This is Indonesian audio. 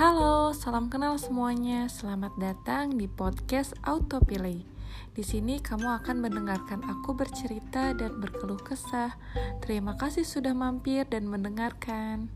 Halo, salam kenal semuanya. Selamat datang di podcast Autopilih. Di sini kamu akan mendengarkan aku bercerita dan berkeluh kesah. Terima kasih sudah mampir dan mendengarkan.